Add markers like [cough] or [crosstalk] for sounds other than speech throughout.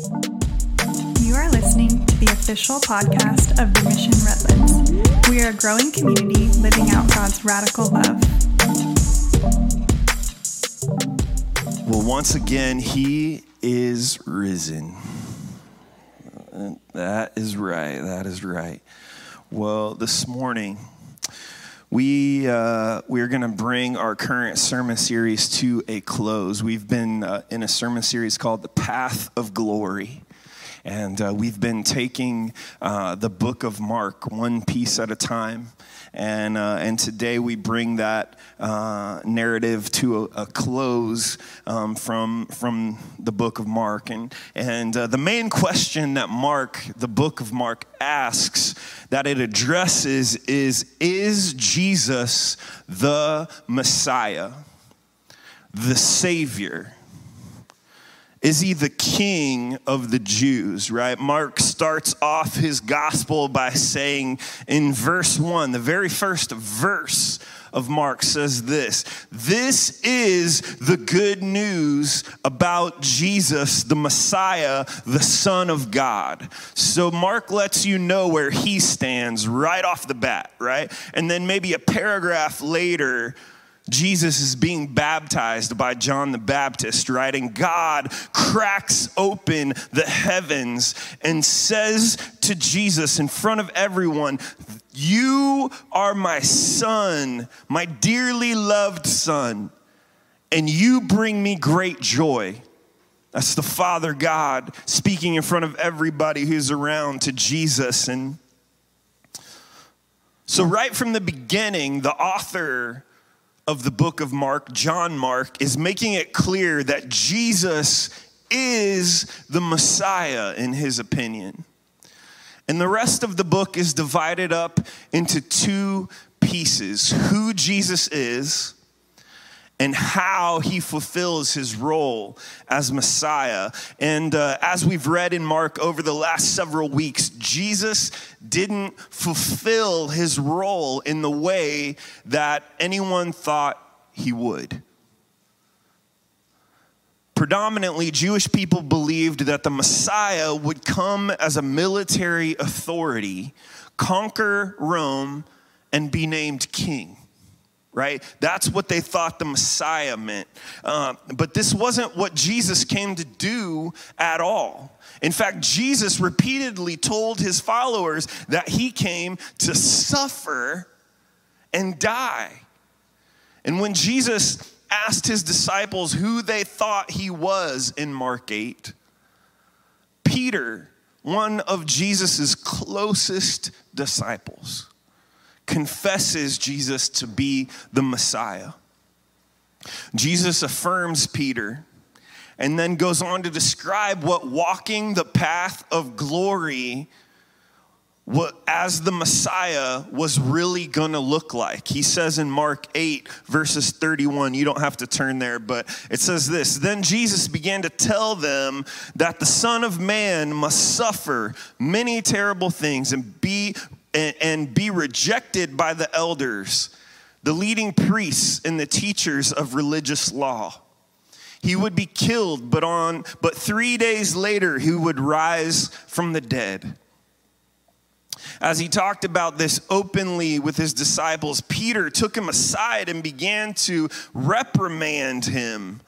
You are listening to the official podcast of the Mission Redlands. We are a growing community living out God's radical love. Well, once again, he is risen. That is right. That is right. Well, this morning, we, uh, we're going to bring our current sermon series to a close. We've been uh, in a sermon series called The Path of Glory. And uh, we've been taking uh, the book of Mark one piece at a time. And, uh, and today we bring that uh, narrative to a, a close um, from, from the book of Mark. And, and uh, the main question that Mark, the book of Mark, asks, that it addresses is Is Jesus the Messiah, the Savior? Is he the king of the Jews, right? Mark starts off his gospel by saying in verse one, the very first verse of Mark says this This is the good news about Jesus, the Messiah, the Son of God. So Mark lets you know where he stands right off the bat, right? And then maybe a paragraph later, Jesus is being baptized by John the Baptist, right? And God cracks open the heavens and says to Jesus in front of everyone, You are my son, my dearly loved son, and you bring me great joy. That's the Father God speaking in front of everybody who's around to Jesus. And so, right from the beginning, the author of the book of Mark, John Mark, is making it clear that Jesus is the Messiah in his opinion. And the rest of the book is divided up into two pieces who Jesus is and how he fulfills his role as Messiah. And uh, as we've read in Mark over the last several weeks, Jesus didn't fulfill his role in the way that anyone thought he would. Predominantly, Jewish people believed that the Messiah would come as a military authority, conquer Rome, and be named king right? That's what they thought the Messiah meant. Uh, but this wasn't what Jesus came to do at all. In fact, Jesus repeatedly told his followers that he came to suffer and die. And when Jesus asked his disciples who they thought he was in Mark 8, Peter, one of Jesus' closest disciples, confesses Jesus to be the Messiah. Jesus affirms Peter and then goes on to describe what walking the path of glory what as the Messiah was really going to look like. He says in Mark 8 verses 31, you don't have to turn there, but it says this, then Jesus began to tell them that the son of man must suffer many terrible things and be and, and be rejected by the elders, the leading priests and the teachers of religious law. He would be killed, but on but 3 days later he would rise from the dead. As he talked about this openly with his disciples, Peter took him aside and began to reprimand him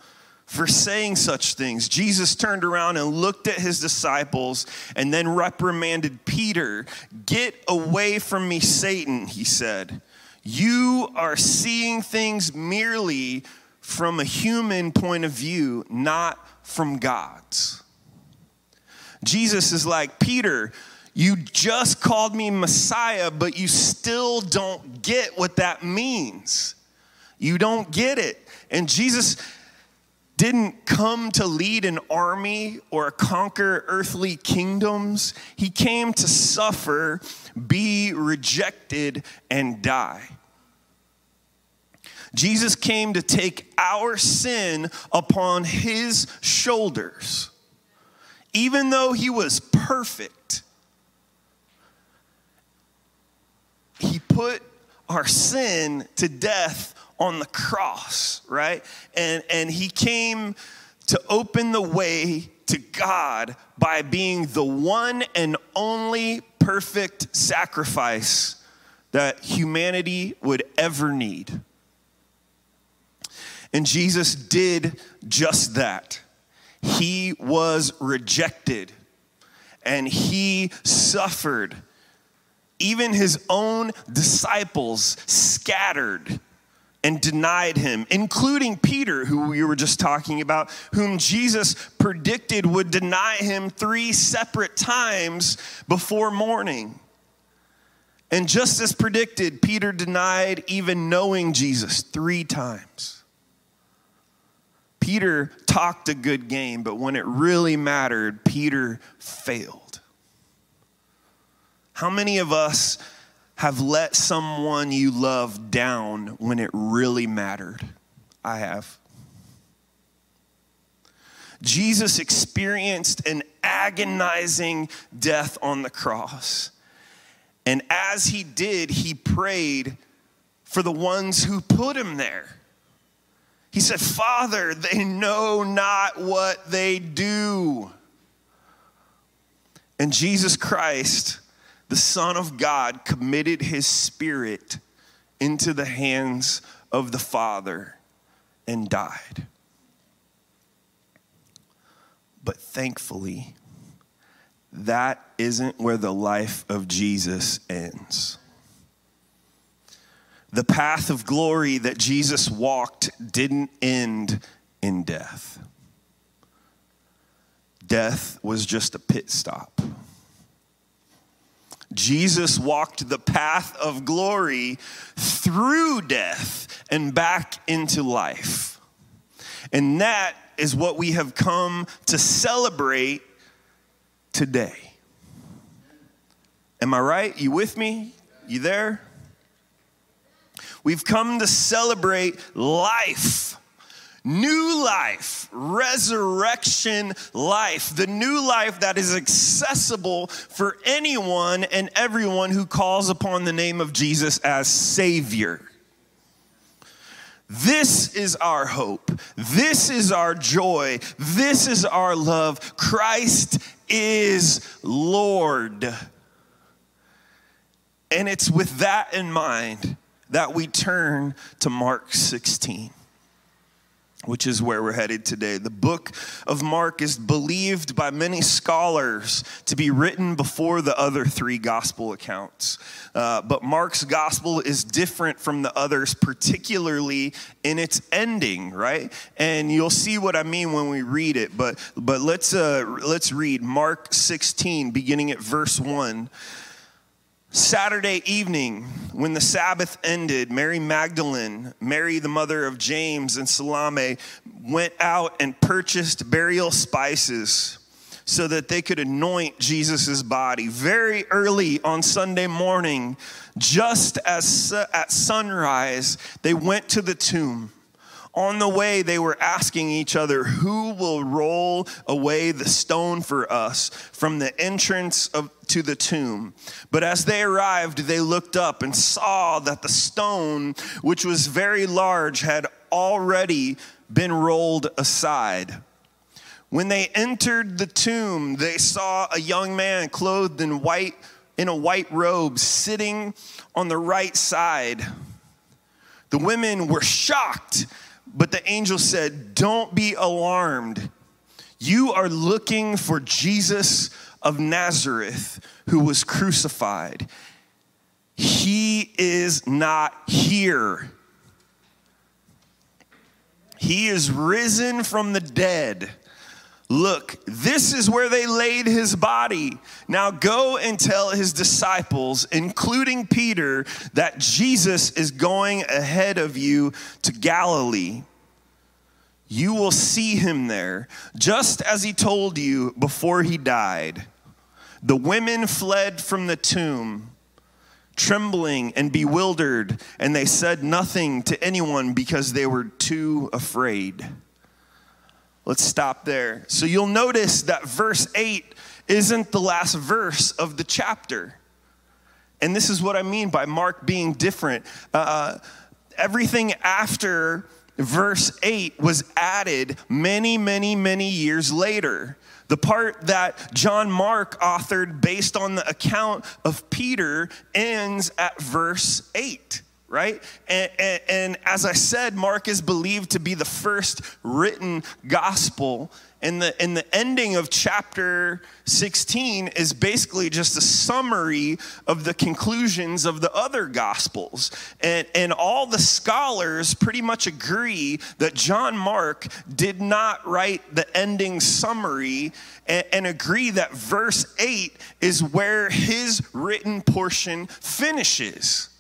for saying such things. Jesus turned around and looked at his disciples and then reprimanded Peter. Get away from me, Satan, he said. You are seeing things merely from a human point of view, not from God's. Jesus is like, Peter, you just called me Messiah, but you still don't get what that means. You don't get it. And Jesus didn't come to lead an army or conquer earthly kingdoms. He came to suffer, be rejected, and die. Jesus came to take our sin upon his shoulders. Even though he was perfect, he put our sin to death on the cross, right? And, and he came to open the way to God by being the one and only perfect sacrifice that humanity would ever need. And Jesus did just that. He was rejected and he suffered. Even his own disciples scattered and denied him, including Peter, who we were just talking about, whom Jesus predicted would deny him three separate times before morning. And just as predicted, Peter denied even knowing Jesus three times. Peter talked a good game, but when it really mattered, Peter failed. How many of us have let someone you love down when it really mattered? I have. Jesus experienced an agonizing death on the cross. And as he did, he prayed for the ones who put him there. He said, Father, they know not what they do. And Jesus Christ the Son of God committed his spirit into the hands of the Father and died. But thankfully, that isn't where the life of Jesus ends. The path of glory that Jesus walked didn't end in death. Death was just a pit stop. Jesus walked the path of glory through death and back into life. And that is what we have come to celebrate today. Am I right? You with me? You there? We've come to celebrate life new life, resurrection life, the new life that is accessible for anyone and everyone who calls upon the name of Jesus as Savior. This is our hope. This is our joy. This is our love. Christ is Lord. And it's with that in mind that we turn to Mark 16 which is where we're headed today. The book of Mark is believed by many scholars to be written before the other three gospel accounts. Uh, but Mark's gospel is different from the others, particularly in its ending, right? And you'll see what I mean when we read it. But but let's uh, let's read Mark 16, beginning at verse one. Saturday evening, when the Sabbath ended, Mary Magdalene, Mary the mother of James, and Salome went out and purchased burial spices so that they could anoint Jesus' body. Very early on Sunday morning, just as at sunrise, they went to the tomb. On the way, they were asking each other, Who will roll away the stone for us from the entrance of, to the tomb? But as they arrived, they looked up and saw that the stone, which was very large, had already been rolled aside. When they entered the tomb, they saw a young man clothed in white in a white robe sitting on the right side. The women were shocked but the angel said, Don't be alarmed. You are looking for Jesus of Nazareth who was crucified. He is not here. He is risen from the dead. Look, this is where they laid his body. Now go and tell his disciples, including Peter, that Jesus is going ahead of you to Galilee. You will see him there, just as he told you before he died. The women fled from the tomb, trembling and bewildered, and they said nothing to anyone because they were too afraid. Let's stop there. So you'll notice that verse 8 isn't the last verse of the chapter. And this is what I mean by Mark being different. Uh, everything after verse 8 was added many, many, many years later. The part that John Mark authored based on the account of Peter ends at verse 8 right? And, and, and, as I said, Mark is believed to be the first written gospel. And the, and the ending of chapter 16 is basically just a summary of the conclusions of the other gospels. And, and all the scholars pretty much agree that John Mark did not write the ending summary and, and agree that verse 8 is where his written portion finishes.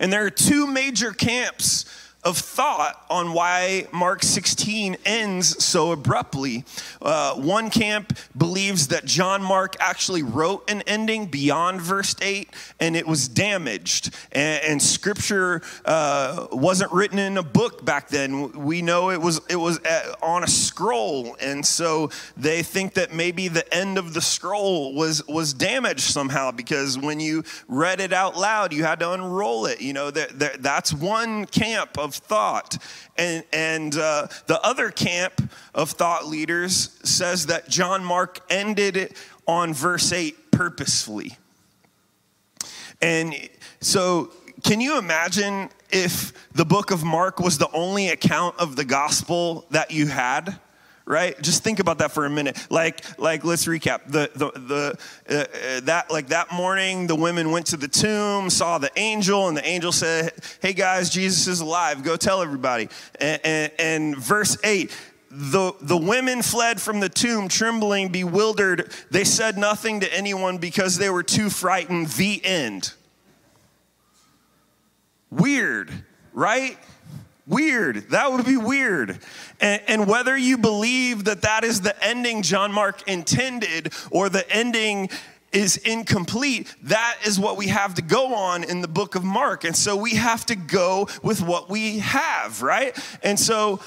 And there are two major camps of thought on why Mark 16 ends so abruptly. Uh, one camp believes that John Mark actually wrote an ending beyond verse 8 and it was damaged. And, and scripture uh, wasn't written in a book back then. We know it was, it was at, on a scroll. And so they think that maybe the end of the scroll was, was damaged somehow because when you read it out loud, you had to unroll it. You know, that, that that's one camp thought. And, and uh, the other camp of thought leaders says that John Mark ended it on verse 8 purposefully. And so, can you imagine if the book of Mark was the only account of the gospel that you had? Right just think about that for a minute like like let's recap the the, the uh, uh, that like that morning the women went to the tomb saw the angel and the angel said hey guys jesus is alive go tell everybody and, and, and verse 8 the, the women fled from the tomb, trembling, bewildered. They said nothing to anyone because they were too frightened. The end. Weird, right? Weird. That would be weird. And, and, whether you believe that that is the ending John Mark intended or the ending is incomplete, that is what we have to go on in the book of Mark. And so we have to go with what we have, right? And so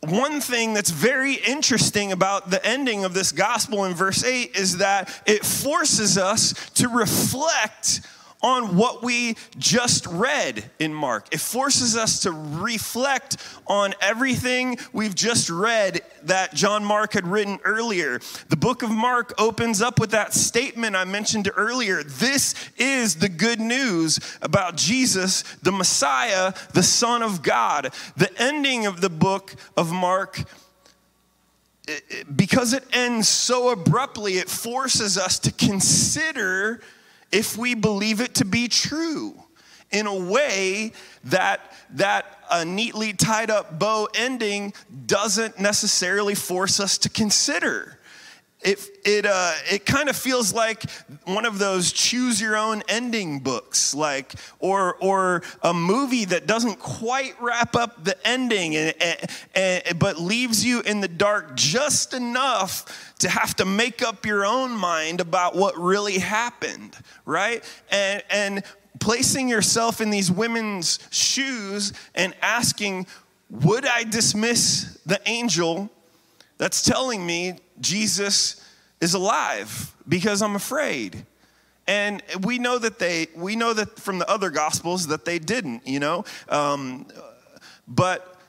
one thing that's very interesting about the ending of this gospel in verse 8 is that it forces us to reflect on what we just read in Mark. It forces us to reflect on everything we've just read that John Mark had written earlier. The book of Mark opens up with that statement I mentioned earlier. This is the good news about Jesus, the Messiah, the Son of God. The ending of the book of Mark because it ends so abruptly, it forces us to consider if we believe it to be true in a way that that a neatly tied up bow ending doesn't necessarily force us to consider it, it, uh, it kind of feels like one of those choose your own ending books like or, or a movie that doesn't quite wrap up the ending and, and, and, but leaves you in the dark just enough to have to make up your own mind about what really happened right? And, and placing yourself in these women's shoes and asking would i dismiss the angel that's telling me Jesus is alive because I'm afraid. And we know that they, we know that from the other gospels that they didn't, you know. Um, but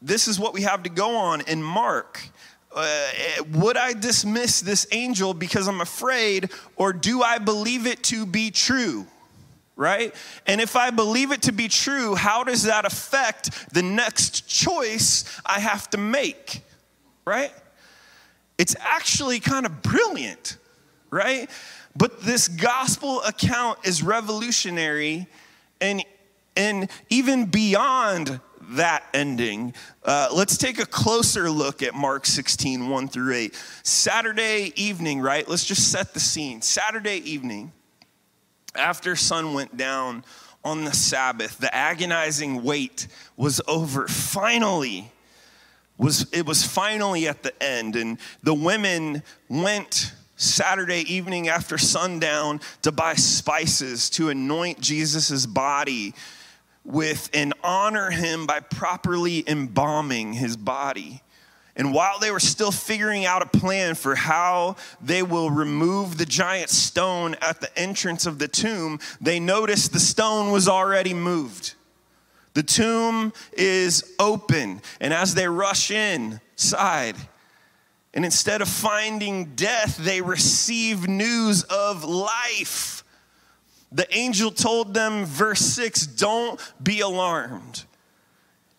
this is what we have to go on in Mark. Uh, would I dismiss this angel because I'm afraid, or do I believe it to be true? Right? And if I believe it to be true, how does that affect the next choice I have to make? Right? It's actually kind of brilliant, right? But this gospel account is revolutionary and, and even beyond that ending, uh, let's take a closer look at Mark 16, 1 through 8. Saturday evening, right? Let's just set the scene. Saturday evening, after sun went down on the Sabbath, the agonizing wait was over. Finally, was it was finally at the end and the women went Saturday evening after sundown to buy spices to anoint Jesus' body with and honor him by properly embalming his body. And while they were still figuring out a plan for how they will remove the giant stone at the entrance of the tomb, they noticed the stone was already moved. The tomb is open, and as they rush inside, and instead of finding death, they receive news of life. The angel told them, verse 6, don't be alarmed.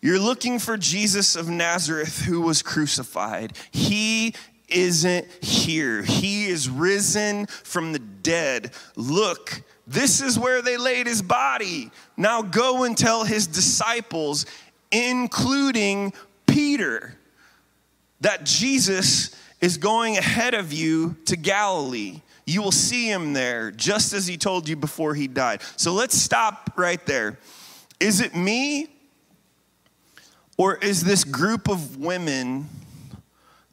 You're looking for Jesus of Nazareth who was crucified. He isn't here, he is risen from the dead. Look, this is where they laid his body. Now go and tell his disciples, including Peter, that Jesus is going ahead of you to Galilee. You will see him there, just as he told you before he died. So let's stop right there. Is it me? Or is this group of women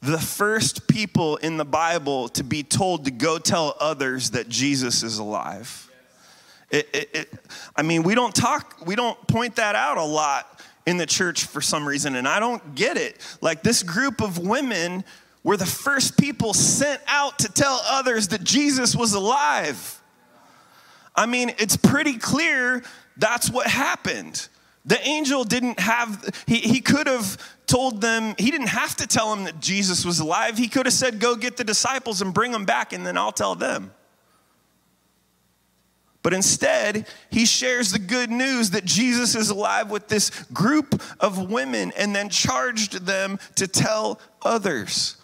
the first people in the Bible to be told to go tell others that Jesus is alive? It, it, it, I mean, we don't talk, we don't point that out a lot in the church for some reason, and I don't get it. Like this group of women were the first people sent out to tell others that Jesus was alive. I mean, it's pretty clear that's what happened. The angel didn't have, he, he could have told them, he didn't have to tell them that Jesus was alive. He could have said, Go get the disciples and bring them back, and then I'll tell them. But instead, he shares the good news that Jesus is alive with this group of women and then charged them to tell others.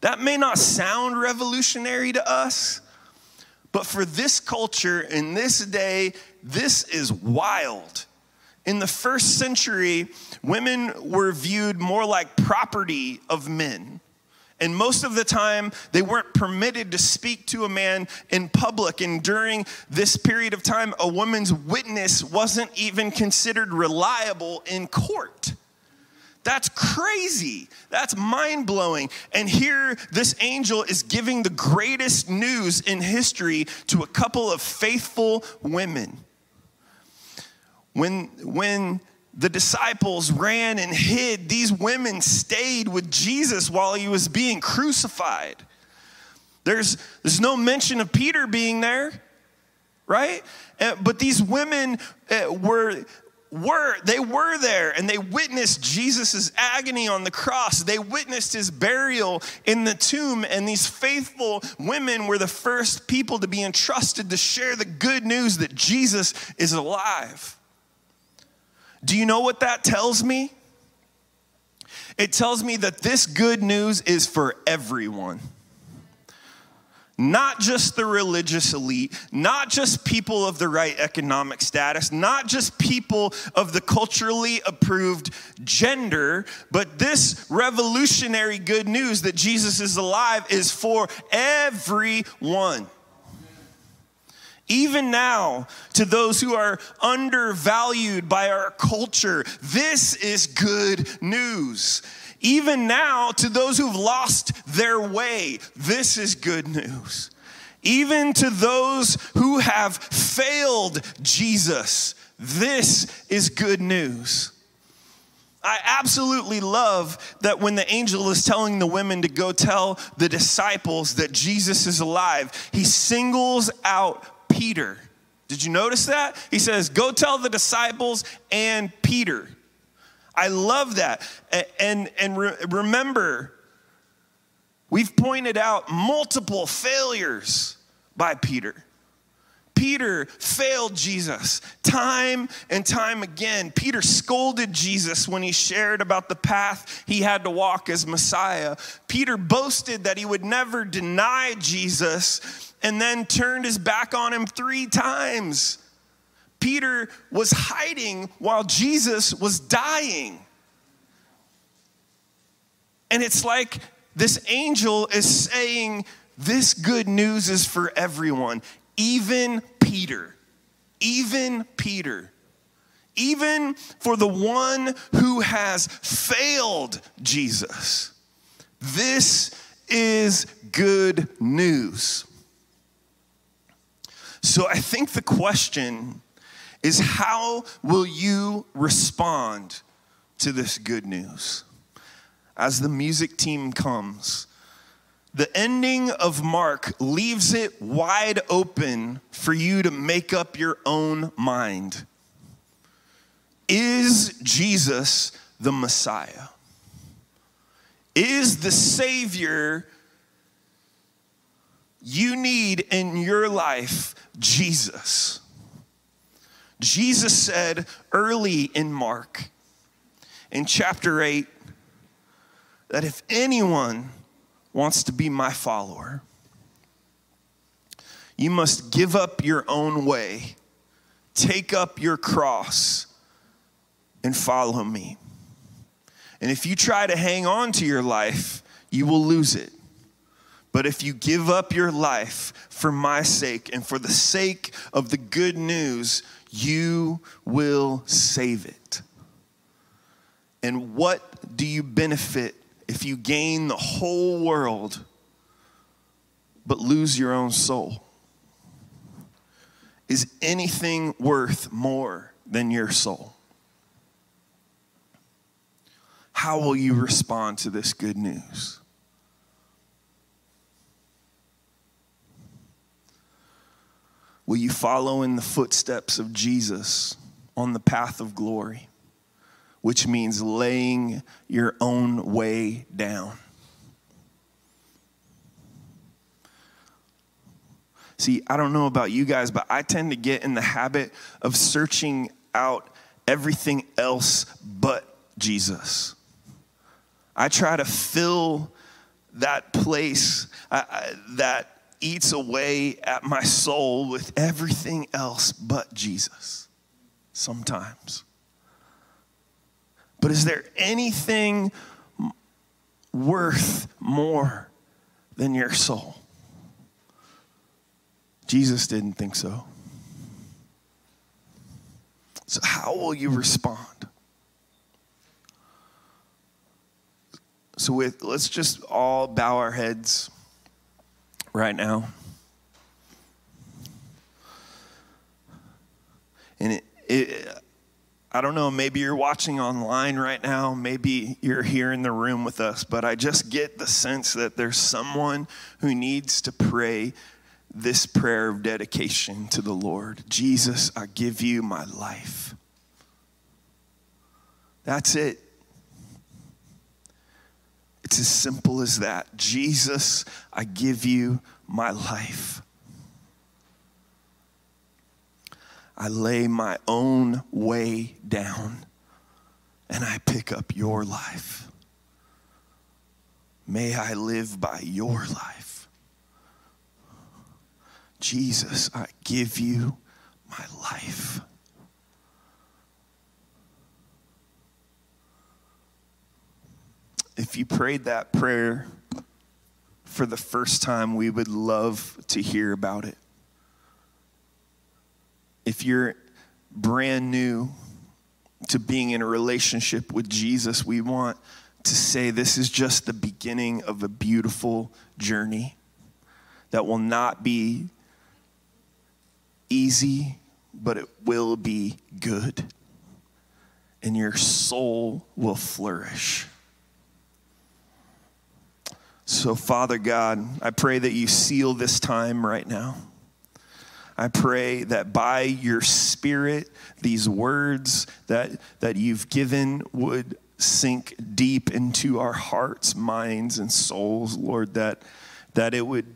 That may not sound revolutionary to us, but for this culture in this day, this is wild. In the first century, women were viewed more like property of men. And most of the time, they weren't permitted to speak to a man in public. And during this period of time, a woman's witness wasn't even considered reliable in court. That's crazy. That's mind blowing. And here, this angel is giving the greatest news in history to a couple of faithful women. When, when the disciples ran and hid, these women stayed with Jesus while he was being crucified. There's, there's no mention of Peter being there, right? Uh, but these women uh, were, were they were there and they witnessed jesus' agony on the cross they witnessed his burial in the tomb and these faithful women were the first people to be entrusted to share the good news that jesus is alive do you know what that tells me? It tells me that this good news is for everyone. Not just the religious elite, not just people of the right economic status, not just people of the culturally approved gender, but this revolutionary good news that Jesus is alive is for everyone. Even now, to those who are undervalued by our culture, this is good news. Even now, to those who've lost their way, this is good news. Even to those who have failed Jesus, this is good news. I absolutely love that when the angel is telling the women to go tell the disciples that Jesus is alive, he singles out Peter. Did you notice that? He says, Go tell the disciples and Peter. I love that. And, and re- remember, we've pointed out multiple failures by Peter. Peter failed Jesus time and time again. Peter scolded Jesus when he shared about the path he had to walk as Messiah. Peter boasted that he would never deny Jesus and then turned his back on him three times. Peter was hiding while Jesus was dying. And it's like this angel is saying, This good news is for everyone, even Peter. Even Peter. Even for the one who has failed Jesus. This is good news. So I think the question is how will you respond to this good news? As the music team comes, the ending of Mark leaves it wide open for you to make up your own mind. Is Jesus the Messiah? Is the Savior you need in your life Jesus? Jesus said early in Mark, in chapter 8, that if anyone wants to be my follower, you must give up your own way, take up your cross, and follow me. And if you try to hang on to your life, you will lose it. But if you give up your life for my sake and for the sake of the good news, you will save it. And what do you benefit if you gain the whole world but lose your own soul? Is anything worth more than your soul? How will you respond to this good news? Will you follow in the footsteps of Jesus on the path of glory, which means laying your own way down? See, I don't know about you guys, but I tend to get in the habit of searching out everything else but Jesus. I try to fill that place uh, that eats away at my soul with everything else but Jesus sometimes. But is there anything worth more than your soul? Jesus didn't think so. So, how will you respond? So, with, let's just all bow our heads right now. And it, it, I don't know, maybe you're watching online right now, maybe you're here in the room with us, but I just get the sense that there's someone who needs to pray this prayer of dedication to the Lord Jesus, I give you my life. That's it. It's as simple as that. Jesus, I give you my life. I lay my own way down and I pick up your life. May I live by your life. Jesus, I give you my life. if you prayed that prayer for the first time, we would love to hear about it. If you're brand new to being in a relationship with Jesus, we want to say this is just the beginning of a beautiful journey that will not be easy, but it will be good. And your soul will flourish. So, Father God, I pray that you seal this time right now. I pray that by your Spirit, these words that, that you've given would sink deep into our hearts, minds, and souls, Lord, that, that it would,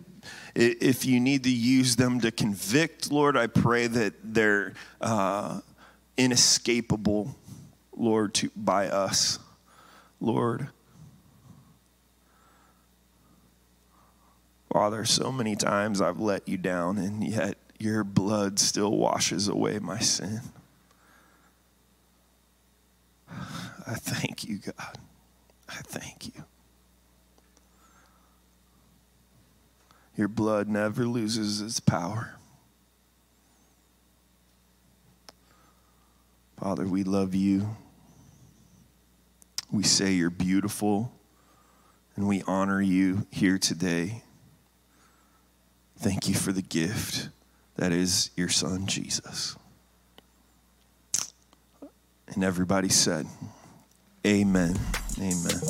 if you need to use them to convict, Lord, I pray that they're uh, inescapable, Lord, to, by us, Lord. Father, so many times I've let you down, and yet your blood still washes away my sin. [sighs] I thank you, God. I thank you. Your blood never loses its power. Father, we love you. We say you're beautiful, and we honor you here today. Thank you for the gift that is your son, Jesus. And everybody said, Amen. Amen.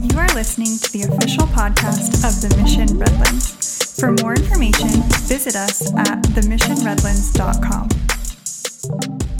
You are listening to the official podcast of The Mission Redlands. For more information, visit us at themissionredlands.com.